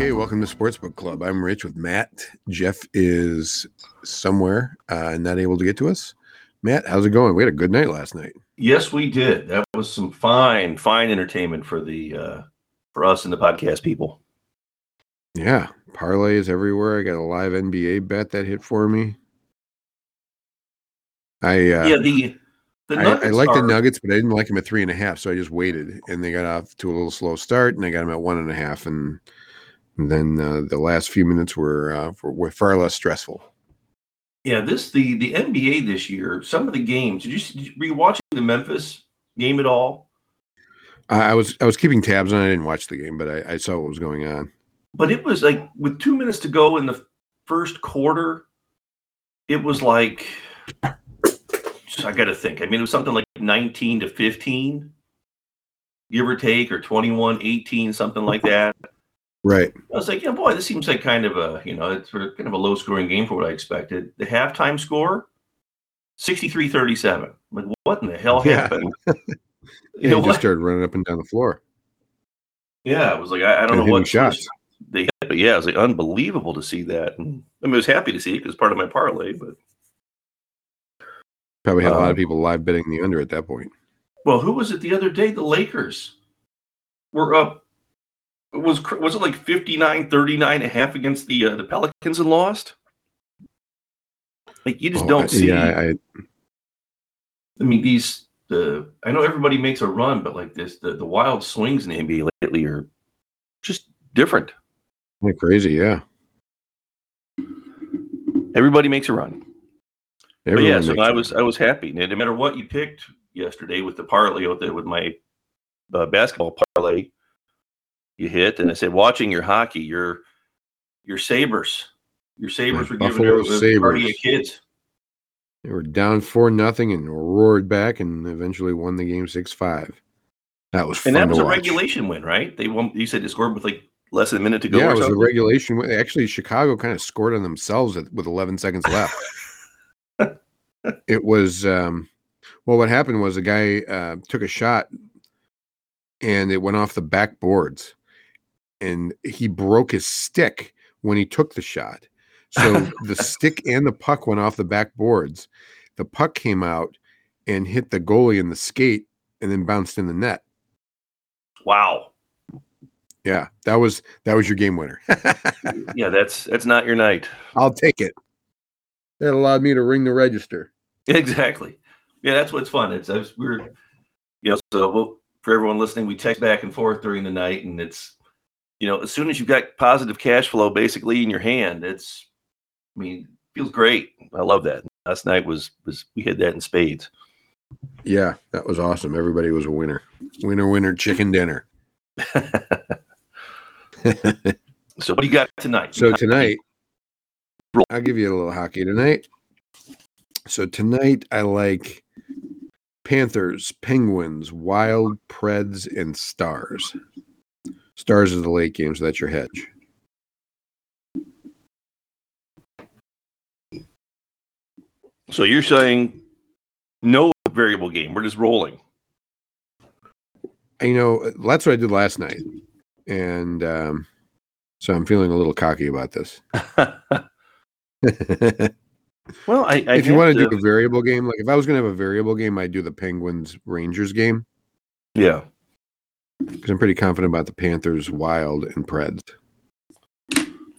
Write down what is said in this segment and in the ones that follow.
Okay, welcome to Sportsbook Club. I'm Rich with Matt. Jeff is somewhere, uh, not able to get to us. Matt, how's it going? We had a good night last night. Yes, we did. That was some fine, fine entertainment for the uh, for us and the podcast people. Yeah, parlays everywhere. I got a live NBA bet that hit for me. I uh, yeah the the I, I like the Nuggets, but I didn't like them at three and a half, so I just waited, and they got off to a little slow start, and I got them at one and a half, and, and then uh, the last few minutes were, uh, were were far less stressful. Yeah, this the the NBA this year. Some of the games. Did you, did you were you watching the Memphis game at all? I, I was I was keeping tabs on. it. I didn't watch the game, but I, I saw what was going on. But it was like with two minutes to go in the first quarter, it was like I got to think. I mean, it was something like nineteen to fifteen, give or take, or 21, 18, something like that. Right. I was like, yeah, boy, this seems like kind of a, you know, it's sort of kind of a low scoring game for what I expected. The halftime score, 63 37. Like, what in the hell happened? Yeah, You know he just what? started running up and down the floor. Yeah, it was like, I, I don't and know what shots. they hit, but yeah, it was like unbelievable to see that. And I, mean, I was happy to see it because part of my parlay, but Probably had a lot Um, of people live betting the under at that point. well, who was it the other day? The Lakers were up. Was was it like 59 39 and a half against the uh, the Pelicans and lost? Like you just Oh, don't I- see. Yeah, I, I, I mean, these the I know everybody makes a run, but like this, the, the wild swings in the NBA lately are just different. went crazy. Yeah, Everybody makes a run. But yeah, so I was I was happy. No matter what you picked yesterday with the parlay with the, with my uh, basketball parlay, you hit. And I said, watching your hockey, your your Sabres, your Sabres My were giving Buffalo their a party Sabres. of kids. They were down four nothing and roared back and eventually won the game six five. That was fun And that was to a watch. regulation win, right? They won. You said they scored with like less than a minute to go. Yeah, it was a regulation. win. Actually, Chicago kind of scored on themselves with 11 seconds left. it was um, well. What happened was a guy uh, took a shot, and it went off the backboards, and he broke his stick when he took the shot. So the stick and the puck went off the backboards. The puck came out and hit the goalie in the skate, and then bounced in the net. Wow. Yeah, that was that was your game winner. Yeah, that's that's not your night. I'll take it. That allowed me to ring the register. Exactly. Yeah, that's what's fun. It's, it's we're, you know, so we'll, for everyone listening, we text back and forth during the night, and it's, you know, as soon as you've got positive cash flow basically in your hand, it's, I mean, feels great. I love that. Last night was was we had that in spades. Yeah, that was awesome. Everybody was a winner. Winner, winner, chicken dinner. So what do you got tonight? so tonight, I'll give you a little hockey tonight. So tonight, I like Panthers, Penguins, Wild, Preds, and Stars. Stars is the late game, so that's your hedge. So you're saying no variable game. We're just rolling. You know, that's what I did last night, and um, so I'm feeling a little cocky about this. well, I, I if you want to do a variable game, like if I was going to have a variable game, I'd do the Penguins Rangers game yeah. Because I'm pretty confident about the Panthers, Wild, and Preds.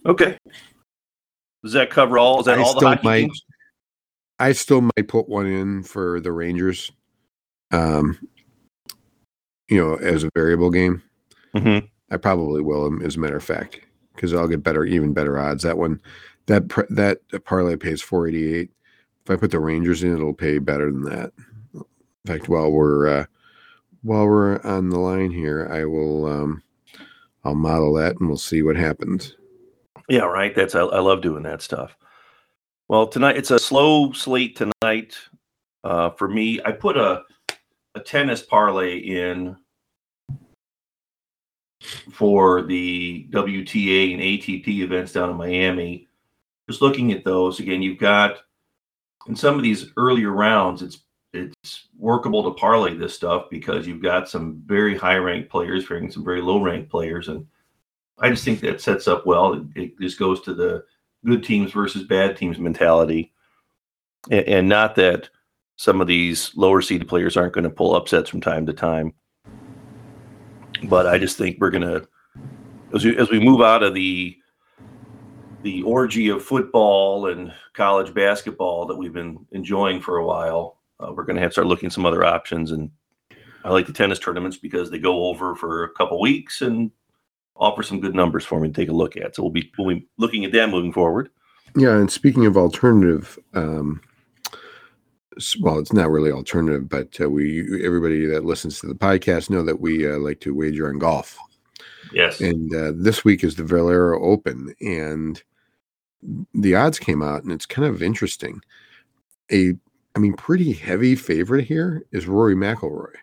Okay. Does that cover all? Is that I all the hockey might- games? I still might put one in for the Rangers, um, you know, as a variable game. Mhm. I probably will, as a matter of fact, because I'll get better, even better odds. That one, that that parlay pays four eighty eight. If I put the Rangers in, it'll pay better than that. In fact, while we're uh, while we're on the line here, I will um, I'll model that and we'll see what happens. Yeah, right. That's I, I love doing that stuff. Well, tonight it's a slow slate tonight. Uh, for me, I put a a tennis parlay in for the WTA and ATP events down in Miami. Just looking at those again, you've got in some of these earlier rounds, it's it's workable to parlay this stuff because you've got some very high ranked players, facing some very low ranked players, and I just think that sets up well. It, it just goes to the good teams versus bad teams mentality, and, and not that some of these lower seeded players aren't going to pull upsets from time to time. But I just think we're going to, as we, as we move out of the the orgy of football and college basketball that we've been enjoying for a while, uh, we're going to have to start looking at some other options. And I like the tennis tournaments because they go over for a couple weeks and offer some good numbers for me to take a look at. So we'll be we'll be looking at that moving forward. Yeah, and speaking of alternative, um, well, it's not really alternative, but uh, we everybody that listens to the podcast know that we uh, like to wager on golf. Yes. And uh, this week is the Valero Open, and the odds came out, and it's kind of interesting. A, I mean, pretty heavy favorite here is Rory McIlroy.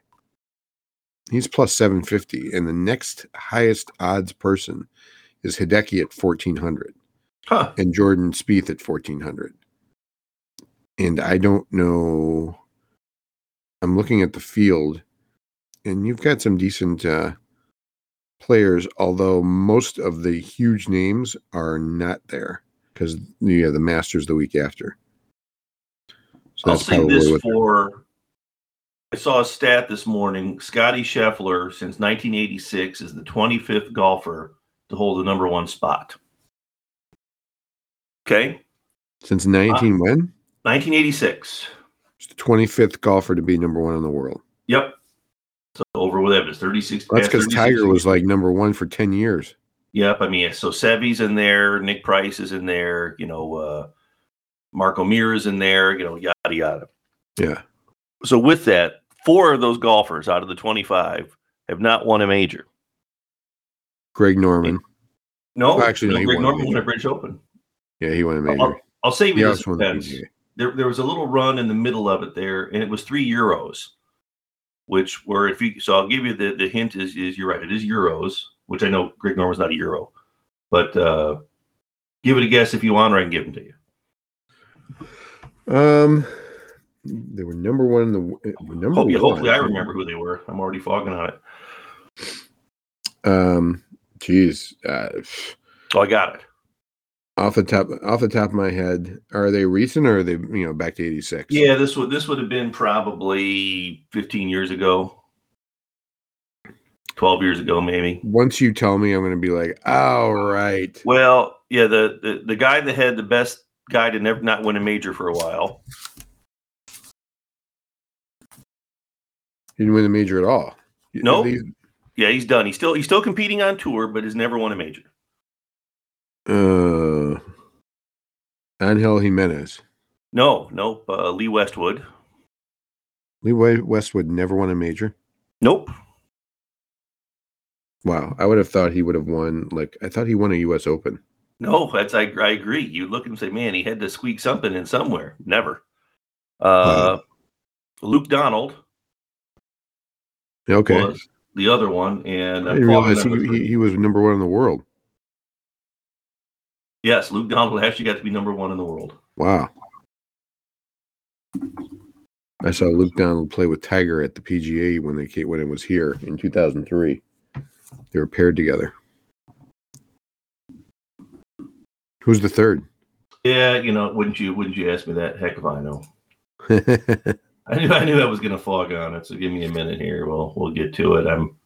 He's plus seven fifty, and the next highest odds person is Hideki at fourteen hundred, Huh. and Jordan Spieth at fourteen hundred. And I don't know. I'm looking at the field, and you've got some decent. Uh, players, although most of the huge names are not there because you have the Masters the week after. So I'll say this for. I saw a stat this morning. Scotty Scheffler, since 1986, is the 25th golfer to hold the number one spot. Okay, Since 19 when? 1986. He's the 25th golfer to be number one in the world. Yep. So over with Evans, 36. That's because Tiger was like number one for 10 years. Yep. I mean, so Seve's in there, Nick Price is in there, you know, uh, Marco Mir is in there, you know, yada yada. Yeah. So with that, four of those golfers out of the 25 have not won a major. Greg Norman. No, actually, no, no, Greg Norman won a British Open. Yeah, he won a I'll, major. I'll save you this also won the suspense. PGA. There, there was a little run in the middle of it there, and it was three euros, which were if you. So I'll give you the the hint is is you're right. It is euros, which I know Greg Norman's not a euro, but uh give it a guess if you want, or I can give them to you. Um, they were number one in the number Hope, one. hopefully, I remember who they were. I'm already fogging on it. Um, geez, uh, Oh, I got it. off the top off the top of my head, are they recent or are they you know back to eighty six? Yeah, this would this would have been probably 15 years ago, 12 years ago, maybe. Once you tell me, I'm going to be like, all right. Well, yeah, the, the the guy that had the best guy to never not win a major for a while. He didn't win a major at all. Nope. These- Yeah, he's done. He's still he's still competing on tour, but has never won a major. Uh, Angel Jimenez. No, nope. Uh, Lee Westwood. Lee Westwood never won a major. Nope. Wow, I would have thought he would have won. Like I thought he won a U.S. Open. No, that's I, I agree. You look and say, man, he had to squeak something in somewhere. Never. Uh, Luke Donald Okay, was the other one, and I didn't realize he, he, he was number one in the world. yes, Luke Donald actually got to be number one in the world. Wow. I saw Luke Donald play with Tiger at the PGA when they came, when it was here in 2003. They were paired together. Who's the third? Yeah, you know, wouldn't you wouldn't you ask me that? Heck if I know. I knew I knew I was going to fog on it. So give me a minute here. We'll we'll get to it. I'm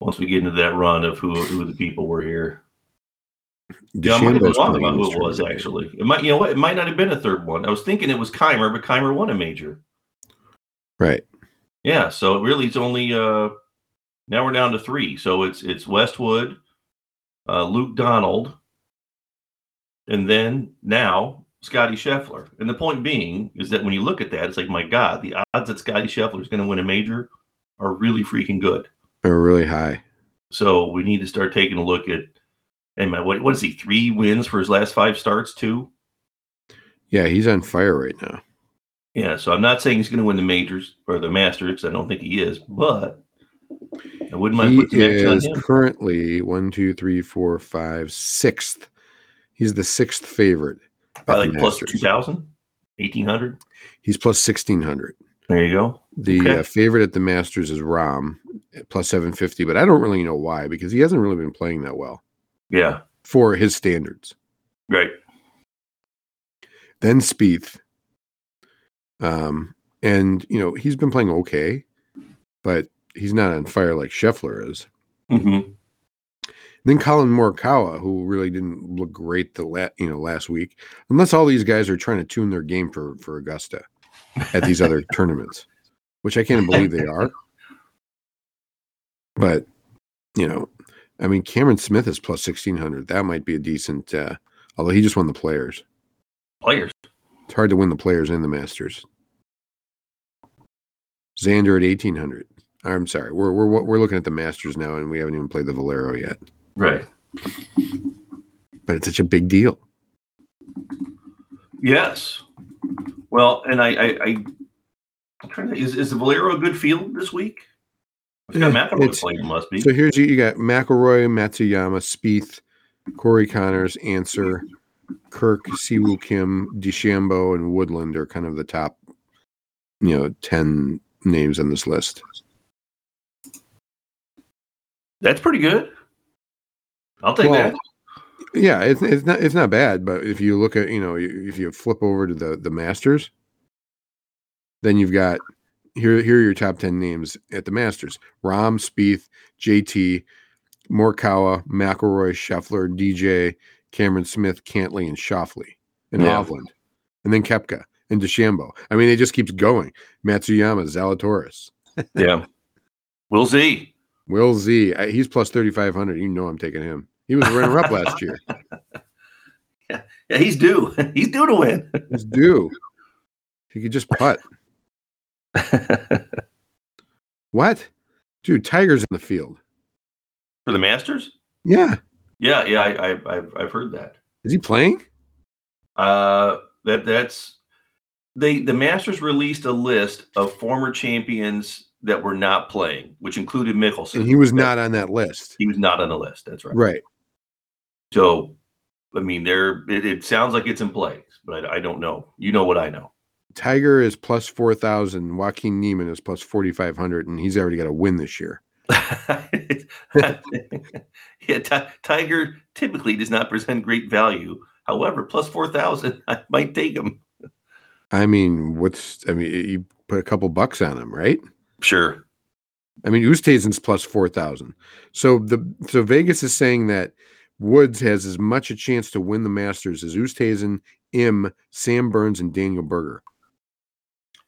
once we get into that run of who who the people were here. Yeah, I might have been wrong about who it was actually. It might you know what? It might not have been a third one. I was thinking it was Kaymer, but Kaymer won a major. Right. Yeah, so really it's only uh now we're down to three. So it's it's Westwood, uh, Luke Donald, and then now Scotty Scheffler. And the point being is that when you look at that, it's like, my God, the odds that Scotty Scheffler is going to win a major are really freaking good. They're really high. So we need to start taking a look at and my what what is he, three wins for his last five starts, too? Yeah, he's on fire right now. Yeah, so I'm not saying he's going to win the majors or the Masters. I don't think he is, but I wouldn't mind He putting some action is currently one, two, three, four, five, sixth. He's the sixth favorite. Probably like plus 2,000, 1,800. He's plus sixteen hundred. There you go. The Okay. uh, favorite at the Masters is Rahm at plus 750, but I don't really know why because he hasn't really been playing that well Yeah. for his standards. Right. Then Spieth. Um, and you know, he's been playing okay, but he's not on fire like Scheffler is. hmm Then Collin Morikawa, who really didn't look great the la- you know last week, unless all these guys are trying to tune their game for for Augusta at these other tournaments, which I can't believe they are. But you know, I mean, Cameron Smith is plus sixteen hundred. That might be a decent. uh Although he just won the Players, Players. it's hard to win the Players and the Masters. Xander at eighteen hundred. I'm sorry, we're we're we're looking at the Masters now, and we haven't even played the Valero yet. Right. But it's such a big deal. Yes. Well, and I, I, I I'm trying to, is, is the Valero a good field this week? It's got Yeah, McIlroy it's- playing, must be. So here's you, you got McIlroy, Matsuyama, Spieth, Corey Conners, Ancer, Kirk, Siwoo Kim, DeChambeau, and Woodland are kind of the top, you know, ten names on this list. That's pretty good. I'll take Well, that. Yeah, it's, it's not it's not bad, but if you look at you know if you flip over to the the Masters, then you've got here here are your top ten names at the Masters: Rahm, Spieth, JT, Morikawa, McIlroy, Scheffler, DJ, Cameron Smith, Cantlay, and Schauffele, and Yeah. Hovland, and then Koepka and DeChambeau. I mean, it just keeps going. Matsuyama, Zalatoris, Yeah. We'll see. Will Z. I, he's plus thirty five hundred. You know, I'm taking him. He was a runner up last year. Yeah, he's due. He's due to win. He's due. He could just putt. What? Dude, Tiger's in the field. For the Masters? Yeah. Yeah, yeah, I, I, I've, I've heard that. Is he playing? Uh, that that's they the Masters released a list of former champions that were not playing, which included Mickelson. And he was not on that list. He was not on the list. That's right. Right. So, I mean, there it, it sounds like it's in play, but I, I don't know. You know what I know. Tiger is plus 4,000. Joaquin Niemann is plus 4,500, and he's already got a win this year. yeah, Ti- Tiger typically does not present great value. However, plus four thousand, I might take him. I mean, what's, I mean, you put a couple bucks on him, right? Sure. I mean, Oosthuizen's plus 4,000. So the, so Vegas is saying that Woods has as much a chance to win the Masters as Oosthuizen, Im, Sam Burns, and Daniel Berger.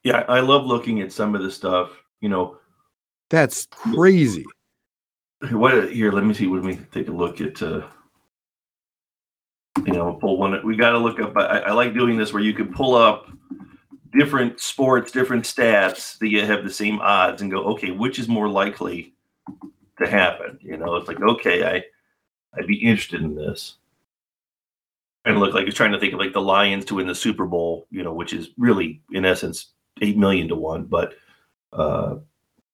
Yeah, I love looking at some of the stuff. You know, That's crazy. what here? Let me see. Let me take a look at. uh You know, pull one. We got to look up. I, I like doing this where you can pull up different sports, different stats that you have the same odds, and go, okay, which is more likely to happen? You know, it's like, okay, I I'd be interested in this. And look like it's trying to think of like the Lions to win the Super Bowl, you know, which is really in essence eight million to one, but uh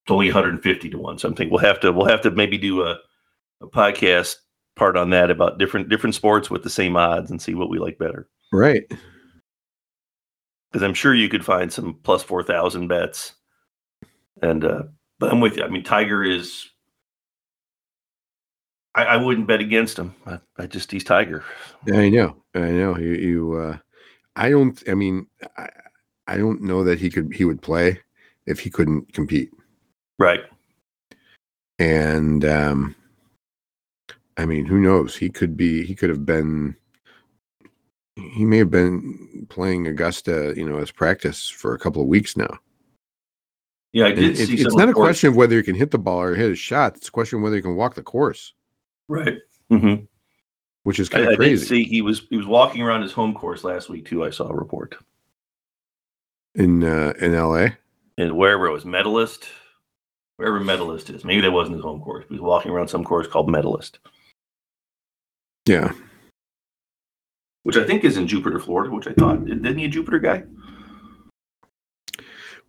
it's only 150 to one. So I'm thinking we'll have to we'll have to maybe do a, a podcast part on that about different different sports with the same odds and see what we like better. Right. Because I'm sure you could find some plus four thousand bets. And uh but I'm with you. I mean Tiger is I, I wouldn't bet against him. I, I just he's Tiger. I know. I know. You, you uh, I don't, I mean, I, I don't know that he could, he would play if he couldn't compete. Right. And, um, I mean, who knows? He could be, he could have been, he may have been playing Augusta, you know, as practice for a couple of weeks now. Yeah, I And did it- see it's not a reports- question of whether he can hit the ball or hit a shot. It's a question of whether he can walk the course, Right. Mm-hmm. which is I, kind I of did crazy see he was he was walking around his home course last week too. I saw a report. in, uh, in LA. and wherever it was medalist wherever medalist is maybe that wasn't his home course but he was walking around some course called medalist Yeah. Which i think is in jupiter florida which i thought didn't he a jupiter guy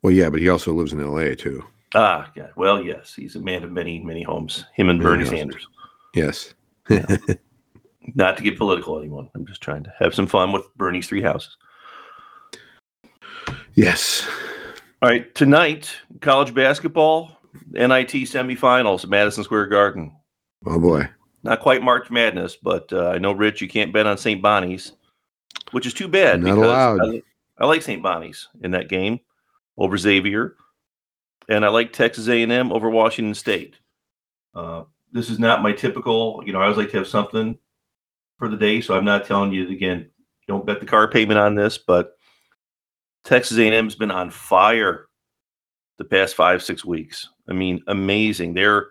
Well, yeah, but he also lives in LA too. ah yeah well yes he's a man of many many homes him and bernie sanders Yes. not to get political anyone i'm just trying to have some fun with bernie's three houses Yes. all right tonight college basketball NIT semifinals, Madison Square Garden. Oh boy. Not quite March Madness, but uh, I know, Rich, you can't bet on St. Bonnie's, which is too bad. Not allowed. I, I like St. Bonnie's in that game over Xavier, and I like Texas A&M over Washington State. Uh, this is not my typical. You know, I always like to have something for the day, so I'm not telling you again. Don't bet the car payment on this, but Texas A&M's been on fire the past five six weeks. I mean, amazing. They're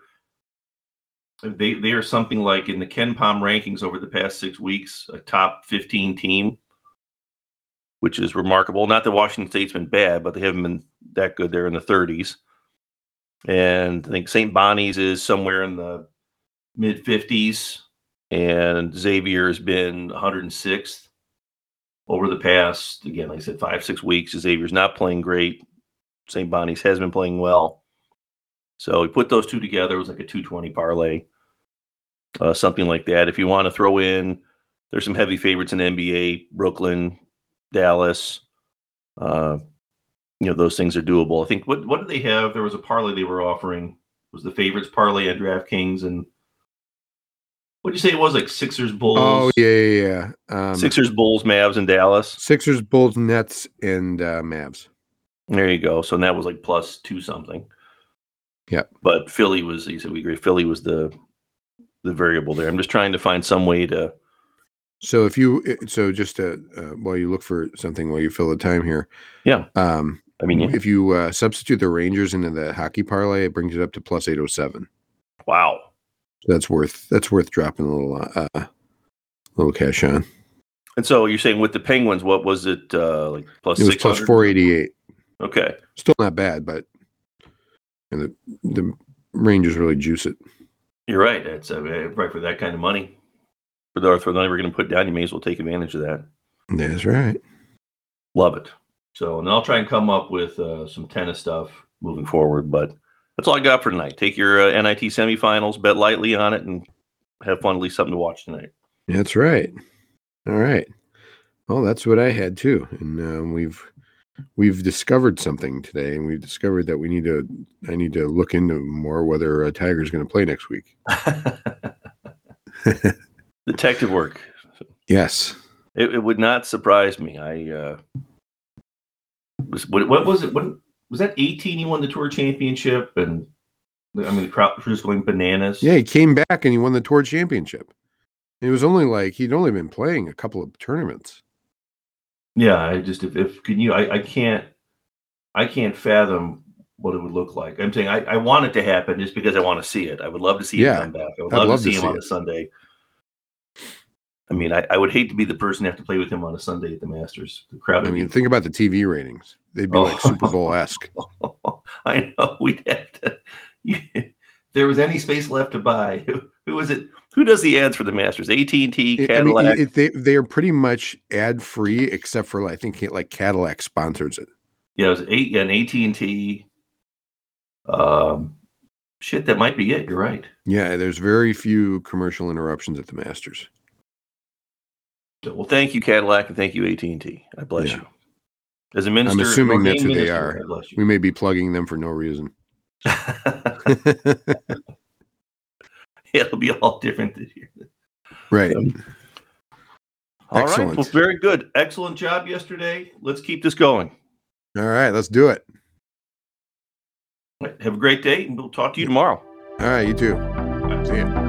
they they are something like in the KenPom rankings over the past six weeks, a top 15 team, which is remarkable. Not that Washington State's been bad, but they haven't been that good. They're in the 30s. And I think St. Bonnie's is somewhere in the mid 50s, and Xavier has been 106th over the past, again, like I said, five, six weeks. Xavier's not playing great. St. Bonnie's has been playing well. So we put those two together. It was like a 220 parlay, uh, something like that. If you want to throw in, there's some heavy favorites in NBA, Brooklyn, Dallas. Uh, you know, those things are doable. I think what what did they have? There was a parlay they were offering. It was the favorites parlay at DraftKings and what did you say it was like Sixers, Bulls? Oh yeah, yeah, yeah. Um, Sixers, Bulls, Mavs, and Dallas. Sixers, Bulls, Nets, and uh, Mavs. There you go. So that was like plus two something. Yeah. But Philly was, you said we agree. Philly was the the variable there. I'm just trying to find some way to. So if you, so just to, uh, while you look for something while you fill the time here. Yeah. Um, I mean, yeah. if you uh, substitute the Rangers into the hockey parlay, it brings it up to plus 807. Wow. So that's worth, that's worth dropping a little, uh, little cash on. And so you're saying with the Penguins, what was it, uh, like plus It was plus 488. Okay. Still not bad, but and the the Rangers really juice it. You're right. It's uh, right for that kind of money. For the for the money we're going to put down, you may as well take advantage of that. That's right. Love it. So, and I'll try and come up with uh, some tennis stuff moving forward. But that's all I got for tonight. Take your uh, NIT semifinals, bet lightly on it, and have fun. At least something to watch tonight. That's right. All right. Well, that's what I had too, and uh, we've we've discovered something today, and we've discovered that we need to. I need to look into more whether uh, Tiger's going to play next week. Detective work. Yes, it, it, would not surprise me. I uh, was what, what was it? What was that? Eighteen, he won the tour championship, and I mean the crowd was just going bananas. Yeah, he came back and he won the tour championship. It was only like he'd only been playing a couple of tournaments. Yeah, I just if, if can you I, I can't I can't fathom what it would look like. I'm saying I, I want it to happen just because I want to see it. I would love to see yeah, him come back. I would love, love, to see to him see on it. a Sunday. I mean, I, I would hate to be the person to have to play with him on a Sunday at the Masters. The crowd. I mean, think about the TV ratings. They'd be oh. like Super Bowl esque. I know we'd have to. if there was any space left to buy, who, who was it? Who does the ads for the Masters? AT and T, Cadillac. I mean, it, they they are pretty much ad free, except for I think like Cadillac sponsors it. Yeah, it was eight an AT and T. Um, shit, that might be it. You're right. Yeah, there's very few commercial interruptions at the Masters. well, thank you, Cadillac, and thank you, AT and T. I bless yeah. you. As a minister, I'm assuming that's who they are. We may be plugging them for no reason. it'll be all different this year. Right. Um, all Excellent. right. Well, very good. Excellent job yesterday. Let's keep this going. All right. Let's do it. Have a great day, and we'll talk to you tomorrow. All right. You too. See you.